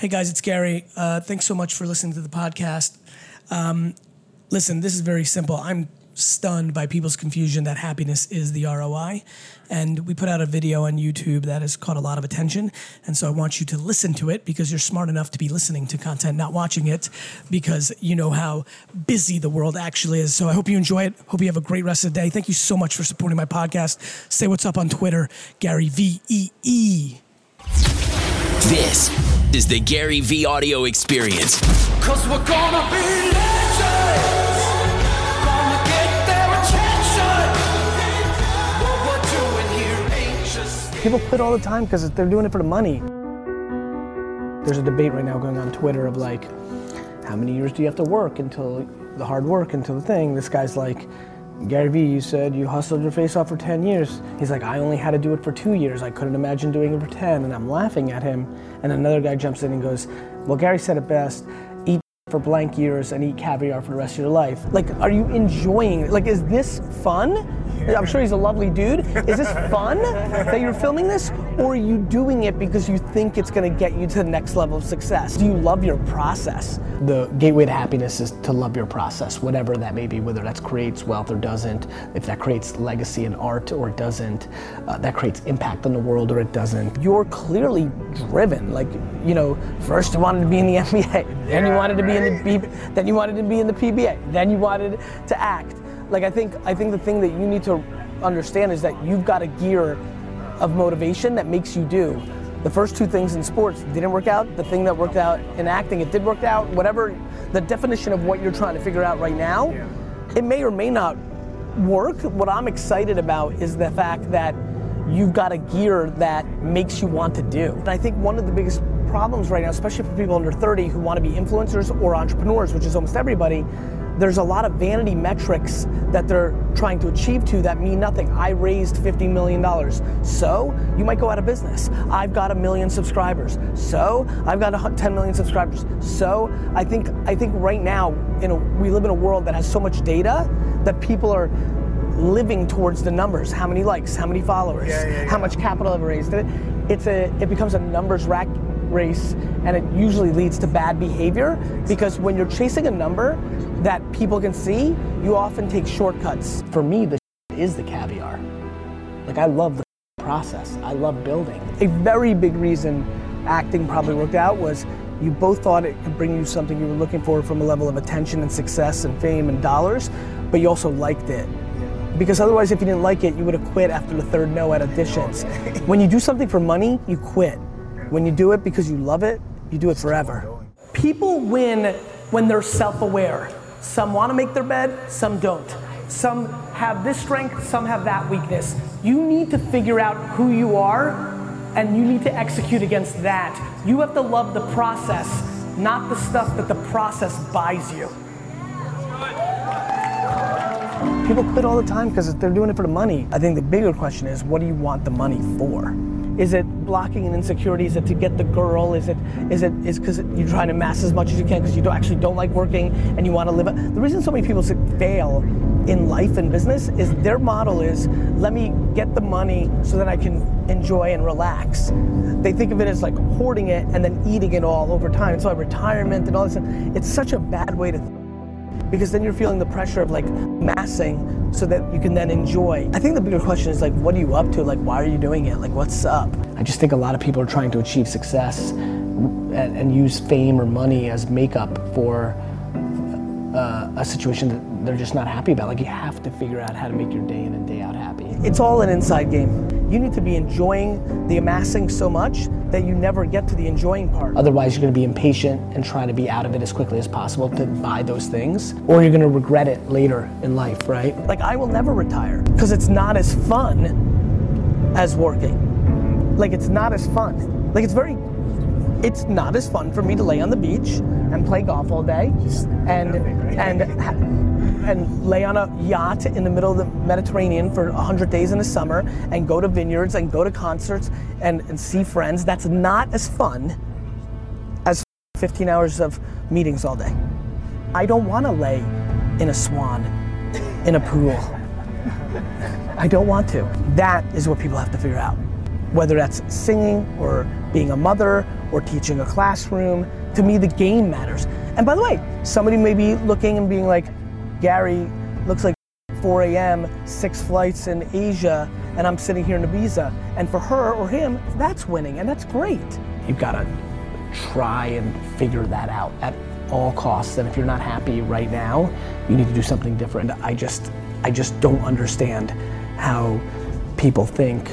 Hey guys, it's Gary. Uh, thanks so much for listening to the podcast. Um, listen, this is very simple. I'm stunned by people's confusion that happiness is the ROI. And we put out a video on YouTube that has caught a lot of attention. And so I want you to listen to it because you're smart enough to be listening to content, not watching it because you know how busy the world actually is. So I hope you enjoy it. Hope you have a great rest of the day. Thank you so much for supporting my podcast. Say what's up on Twitter, Gary V E E. This is the Gary Vee audio experience. Cause we're gonna be legends. Gonna get their attention. What we're doing here ain't just People quit all the time because they're doing it for the money. There's a debate right now going on Twitter of like, how many years do you have to work until the hard work until the thing? This guy's like, Gary Vee, you said you hustled your face off for 10 years. He's like, I only had to do it for two years. I couldn't imagine doing it for 10. And I'm laughing at him. And another guy jumps in and goes, Well, Gary said it best eat for blank years and eat caviar for the rest of your life. Like, are you enjoying it? Like, is this fun? I'm sure he's a lovely dude. Is this fun that you're filming this? Or are you doing it because you think it's gonna get you to the next level of success? Do you love your process? The gateway to happiness is to love your process, whatever that may be, whether that creates wealth or doesn't, if that creates legacy and art or doesn't, uh, that creates impact on the world or it doesn't. You're clearly driven. Like, you know, first you wanted to be in the NBA, then you wanted to be in the B, then you wanted to be in the PBA, then you wanted to act. Like I think I think the thing that you need to understand is that you've got a gear of motivation that makes you do. The first two things in sports didn't work out. The thing that worked out in acting, it did work out. Whatever the definition of what you're trying to figure out right now, it may or may not work. What I'm excited about is the fact that you've got a gear that makes you want to do. And I think one of the biggest problems right now, especially for people under 30 who want to be influencers or entrepreneurs, which is almost everybody, there's a lot of vanity metrics that they're trying to achieve to that mean nothing. I raised $50 million. So you might go out of business. I've got a million subscribers. So I've got 10 million subscribers. So I think I think right now in a, we live in a world that has so much data that people are living towards the numbers. How many likes? How many followers? How much capital I've I raised? It, it's a it becomes a numbers rack race and it usually leads to bad behavior because when you're chasing a number that people can see, you often take shortcuts. For me, the is the caviar. Like I love the process. I love building. A very big reason acting probably worked out was you both thought it could bring you something you were looking for from a level of attention and success and fame and dollars, but you also liked it. Because otherwise, if you didn't like it, you would have quit after the third no at auditions. When you do something for money, you quit. When you do it because you love it, you do it forever. People win when they're self aware. Some want to make their bed, some don't. Some have this strength, some have that weakness. You need to figure out who you are and you need to execute against that. You have to love the process, not the stuff that the process buys you. People quit all the time because they're doing it for the money. I think the bigger question is, what do you want the money for? Is it blocking an insecurity? Is it to get the girl? Is it is it is because you're trying to mass as much as you can because you don't, actually don't like working and you want to live? The reason so many people fail in life and business is their model is let me get the money so that I can enjoy and relax. They think of it as like hoarding it and then eating it all over time. It's like retirement and all this. It's such a bad way to because then you're feeling the pressure of like massing so that you can then enjoy. I think the bigger question is like, what are you up to? Like, why are you doing it? Like, what's up? I just think a lot of people are trying to achieve success and, and use fame or money as makeup for uh, a situation that they're just not happy about. Like, you have to figure out how to make your day in and day out happy. It's all an inside game. You need to be enjoying the amassing so much that you never get to the enjoying part. Otherwise, you're gonna be impatient and try to be out of it as quickly as possible to buy those things, or you're gonna regret it later in life, right? Like, I will never retire because it's not as fun as working. Like, it's not as fun. Like, it's very it's not as fun for me to lay on the beach and play golf all day and and ha- and lay on a yacht in the middle of the Mediterranean for 100 days in the summer and go to vineyards and go to concerts and, and see friends. That's not as fun as 15 hours of meetings all day. I don't want to lay in a swan in a pool. I don't want to. That is what people have to figure out. Whether that's singing or being a mother or teaching a classroom. To me, the game matters. And by the way, somebody may be looking and being like, Gary looks like 4 a.m., six flights in Asia, and I'm sitting here in Ibiza. And for her or him, that's winning, and that's great. You've got to try and figure that out at all costs. And if you're not happy right now, you need to do something different. I just, I just don't understand how people think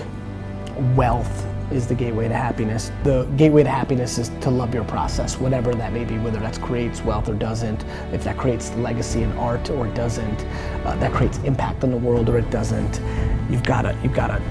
wealth is the gateway to happiness. The gateway to happiness is to love your process, whatever that may be, whether that creates wealth or doesn't, if that creates legacy in art or doesn't, uh, that creates impact on the world or it doesn't. You've gotta, you've gotta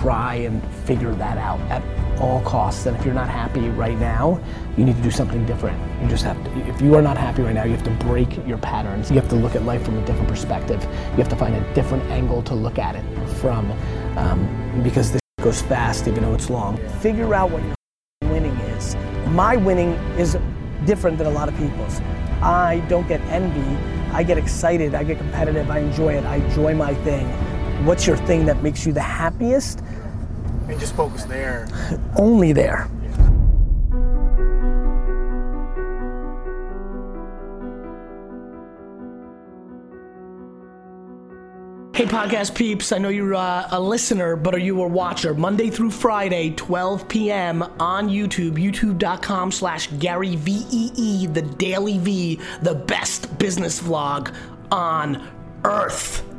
try and figure that out at all costs. And if you're not happy right now, you need to do something different. You just have to, if you are not happy right now, you have to break your patterns. You have to look at life from a different perspective. You have to find a different angle to look at it from, um, because this goes fast even though it's long. Figure out what your winning is. My winning is different than a lot of people's. I don't get envy. I get excited. I get competitive. I enjoy it. I enjoy my thing. What's your thing that makes you the happiest? And just focus there. Only there. Hey, podcast peeps, I know you're uh, a listener, but are you a watcher? Monday through Friday, 12 p.m. on YouTube, youtube.com slash Gary V-E-E, the DailyVee, the best business vlog on earth.